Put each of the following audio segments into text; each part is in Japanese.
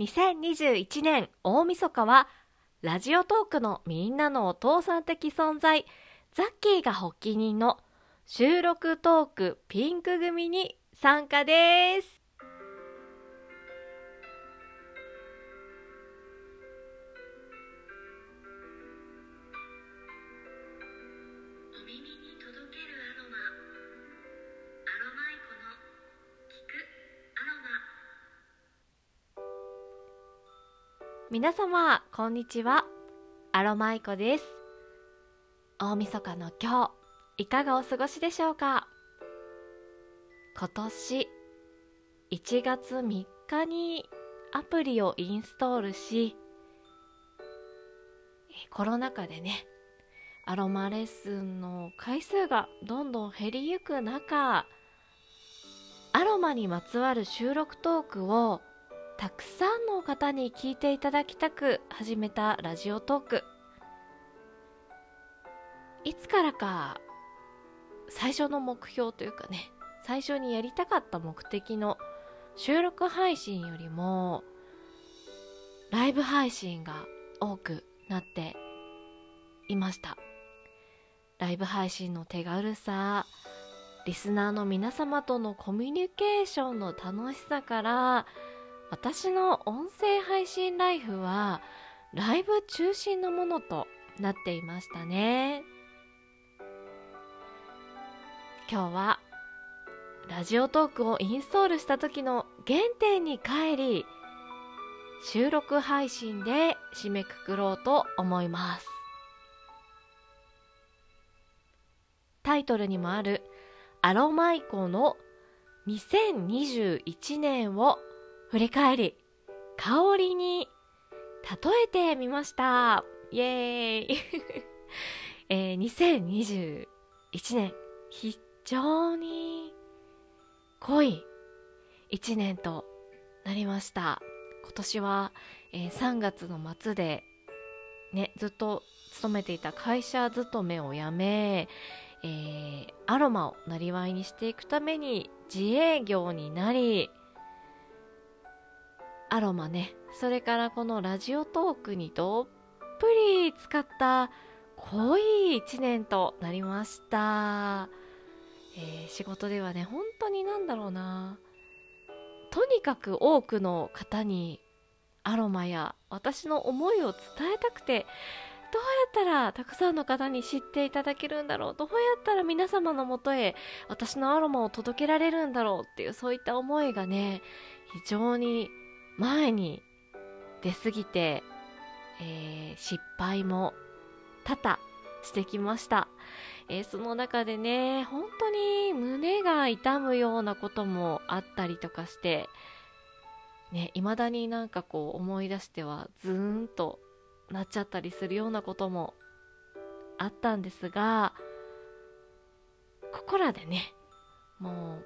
2021年大晦日はラジオトークのみんなのお父さん的存在ザッキーが発起人の収録トークピンク組に参加です。皆様こんにちは。アロマイコです。大晦日の今日いかがお過ごしでしょうか？今年1月3日にアプリをインストールしコロナ禍でねアロマレッスンの回数がどんどん減りゆく中アロマにまつわる収録トークをたくさんの方に聞いていただきたく始めたラジオトーク。いつからか最初の目標というかね最初にやりたかった目的の収録配信よりもライブ配信が多くなっていました。ライブ配信の手軽さリスナーの皆様とのコミュニケーションの楽しさから私の音声配信ライフはライブ中心のものとなっていましたね。今日はラジオトークをインストールした時の原点に帰り収録配信で締めくくろうと思います。タイトルにもあるアロマイコの2021年を振り返り香りに例えてみました。イエーイ、えー、2021年非常に濃い1年となりました。今年は、えー、3月の末でねずっと勤めていた会社勤めを辞め、えー、アロマをなりわいにしていくために自営業になりアロマね。それからこのラジオトークにどっぷり使った濃い一年となりました、えー仕事ではね本当になんだろうな。とにかく多くの方にアロマや私の思いを伝えたくてどうやったらたくさんの方に知っていただけるんだろう。どうやったら皆様のもとへ私のアロマを届けられるんだろうっていうそういった思いがね非常に前に出過ぎて、えー失敗も多々してきました、えーその中でね本当に胸が痛むようなこともあったりとかしてね未だになんかこう思い出してはズーンとなっちゃったりするようなこともあったんですがここらでねも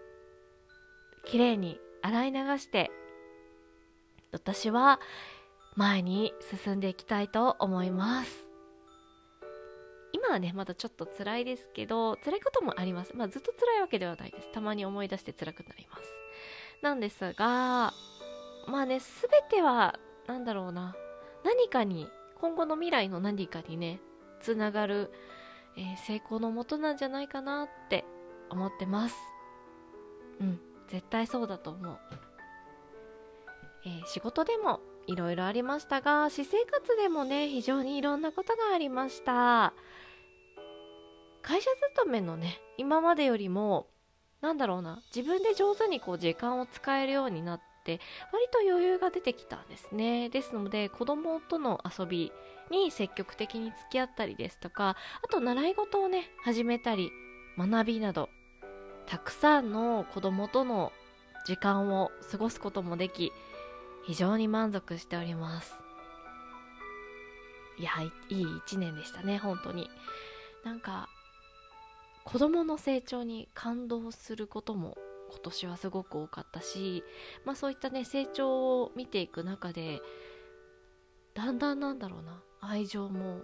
う綺麗に洗い流して私は前に進んでいきたいと思います。今はねまだちょっと辛いですけど辛いこともあります。まあずっと辛いわけではないです。たまに思い出して辛くなります。なんですがまあね全てはなんだろうな。何かに今後の未来の何かにねつながる、えー成功のもとなんじゃないかなって思ってます。うん絶対そうだと思う、えー仕事でもいろいろありましたが私生活でもね非常にいろんなことがありました。会社勤めのね今までよりもなんだろうな自分で上手にこう時間を使えるようになって割と余裕が出てきたんですね。ですので子供との遊びに積極的に付き合ったりですとかあと習い事をね始めたり学びなどたくさんの子供との時間を過ごすこともでき非常に満足しております。いやいいい一年でしたね本当に。なんか子供の成長に感動することも今年はすごく多かったし、まあ、そういったね成長を見ていく中でだんだんなんだろうな愛情も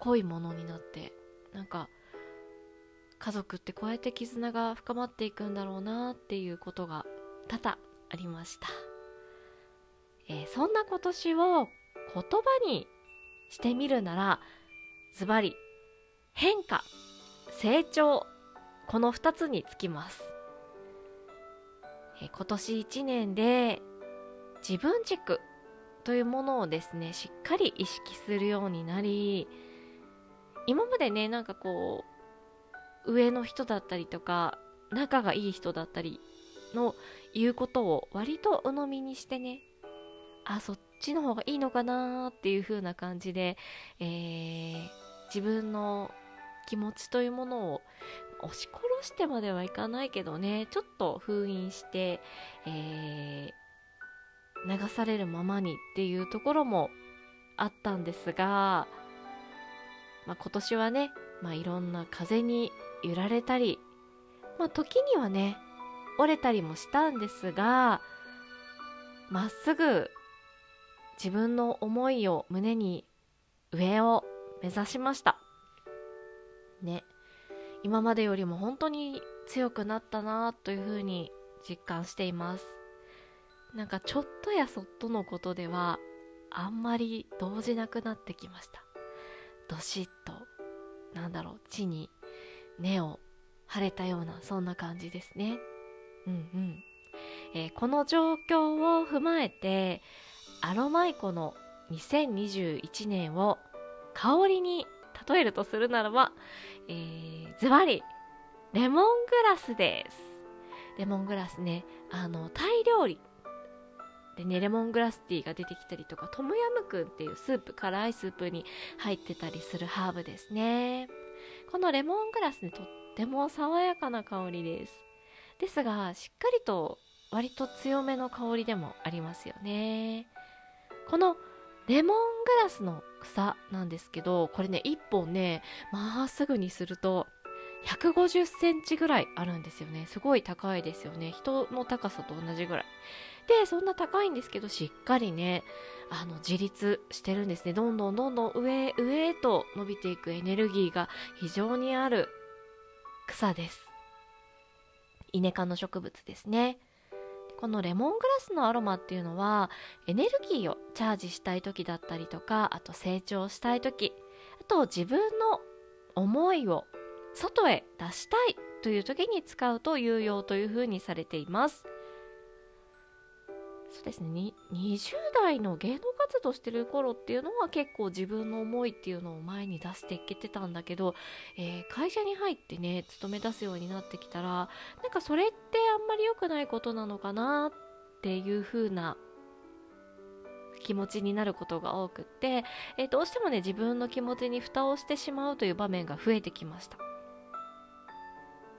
濃いものになってなんか家族ってこうやって絆が深まっていくんだろうなっていうことが多々ありました、えーそんな今年を言葉にしてみるならズバリ変化成長この2つにつきます、えー今年1年で自分軸というものをですねしっかり意識するようになり今までねなんかこう上の人だったりとか仲がいい人だったりの言うことを割と鵜呑みにしてねあそっちの方がいいのかなっていう風な感じで、えー自分の気持ちというものを押し殺してまではいかないけどねちょっと封印して、えー流されるままにっていうところもあったんですが、まあ、今年はね、まあ、いろんな風に揺られたり、まあ、時にはね折れたりもしたんですがまっすぐ自分の思いを胸に上を目指しました。ね。今までよりも本当に強くなったなというふうに実感しています。なんかちょっとやそっとのことではあんまり動じなくなってきました。どしっとなんだろう地に根を張れたようなそんな感じですね。うんうん、えーこの状況を踏まえてアロマイコの2021年を香りに例えるとするならば、えーズバリレモングラスです。レモングラスねあのタイ料理。でねレモングラスティーが出てきたりとかトムヤムクンっていうスープ辛いスープに入ってたりするハーブですね。このレモングラスねとっても爽やかな香りです。ですがしっかりと割と強めの香りでもありますよね。このレモングラスの草なんですけどこれね1本ねまっすぐにすると150センチぐらいあるんですよね。すごい高いですよね。人の高さと同じぐらい。でそんな高いんですけどしっかりねあの自立してるんですね。どんどんどんどん上へ上へと伸びていくエネルギーが非常にある草です。イネ科の植物ですね。このレモングラスのアロマっていうのはエネルギーをチャージしたい時だったりとかあと成長したい時あと自分の思いを外へ出したいという時に使うと有用というふうにされています。そうですね。20代の芸能活動してる頃っていうのは結構自分の思いっていうのを前に出していけてたんだけど、えー会社に入ってね勤め出すようになってきたらなんかそれってあんまり良くないことなのかなっていう風な気持ちになることが多くって、えーどうしてもね自分の気持ちに蓋をしてしまうという場面が増えてきました。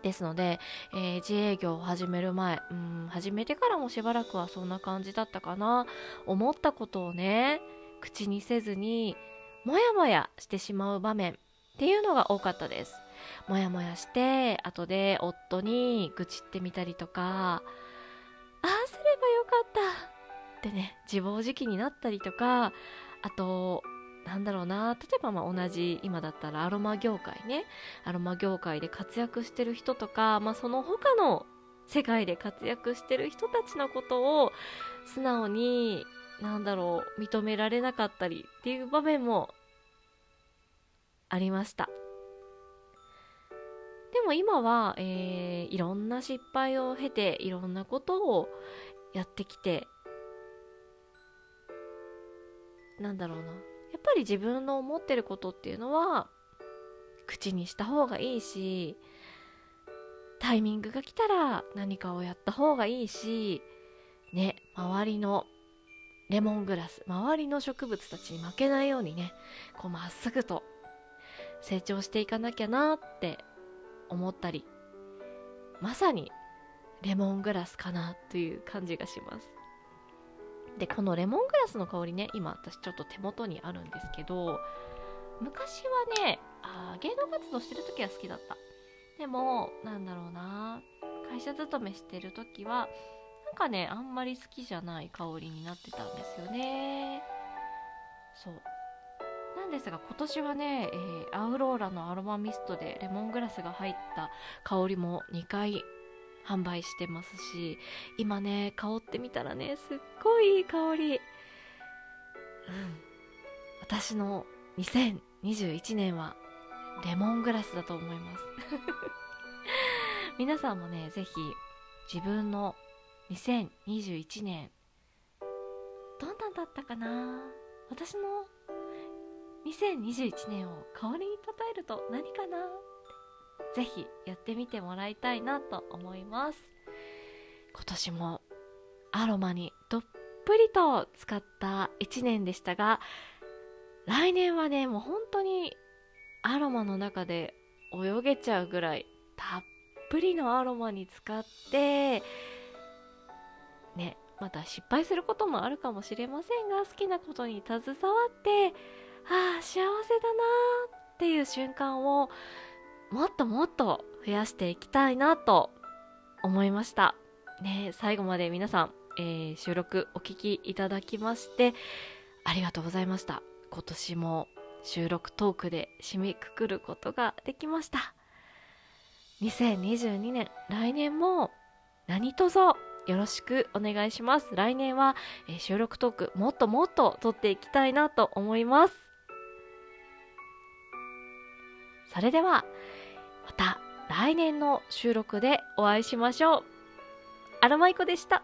ですので、えー自営業を始める前うん始めてからもしばらくはそんな感じだったかな。思ったことをね口にせずにもやもやしてしまう場面っていうのが多かったです。もやもやして後で夫に愚痴ってみたりとかああすればよかったってね自暴自棄になったりとかあとなんだろうな。例えばま同じ今だったらアロマ業界ね。アロマ業界で活躍してる人とか、まあ、その他の世界で活躍してる人たちのことを素直になんだろう認められなかったりっていう場面もありました。でも今は、えーいろんな失敗を経ていろんなことをやってきてなんだろうな。やっぱり自分の思ってることっていうのは口にした方がいいしタイミングが来たら何かをやった方がいいしね周りのレモングラス周りの植物たちに負けないようにねこうまっすぐと成長していかなきゃなって思ったりまさにレモングラスかなという感じがします。でこのレモングラスの香りね今私ちょっと手元にあるんですけど昔はねあ芸能活動してる時は好きだった。でもなんだろうな会社勤めしてる時はなんかねあんまり好きじゃない香りになってたんですよね。そう。なんですが今年はね、えーアウローラのアロマミストでレモングラスが入った香りも2回販売してますし今ね香ってみたらねすっごいいい香り。うん。私の2021年はレモングラスだと思います。皆さんもねぜひ自分の2021年どんなんだったかな？私の2021年を香りに例えると何かな？ぜひやってみてもらいたいなと思います。今年もアロマにどっぷりと使った1年でしたが来年はねもう本当にアロマの中で泳げちゃうぐらいたっぷりのアロマに使ってねまた失敗することもあるかもしれませんが好きなことに携わってああ幸せだなっていう瞬間をもっともっと増やしていきたいなと思いました。ね最後まで皆さん、えー、収録お聞きいただきましてありがとうございました。今年も収録トークで締めくくることができました。2022年来年も何卒よろしくお願いします。来年は、えー、収録トークもっともっと撮っていきたいなと思います。それではまた来年の収録でお会いしましょう。アロマイコでした。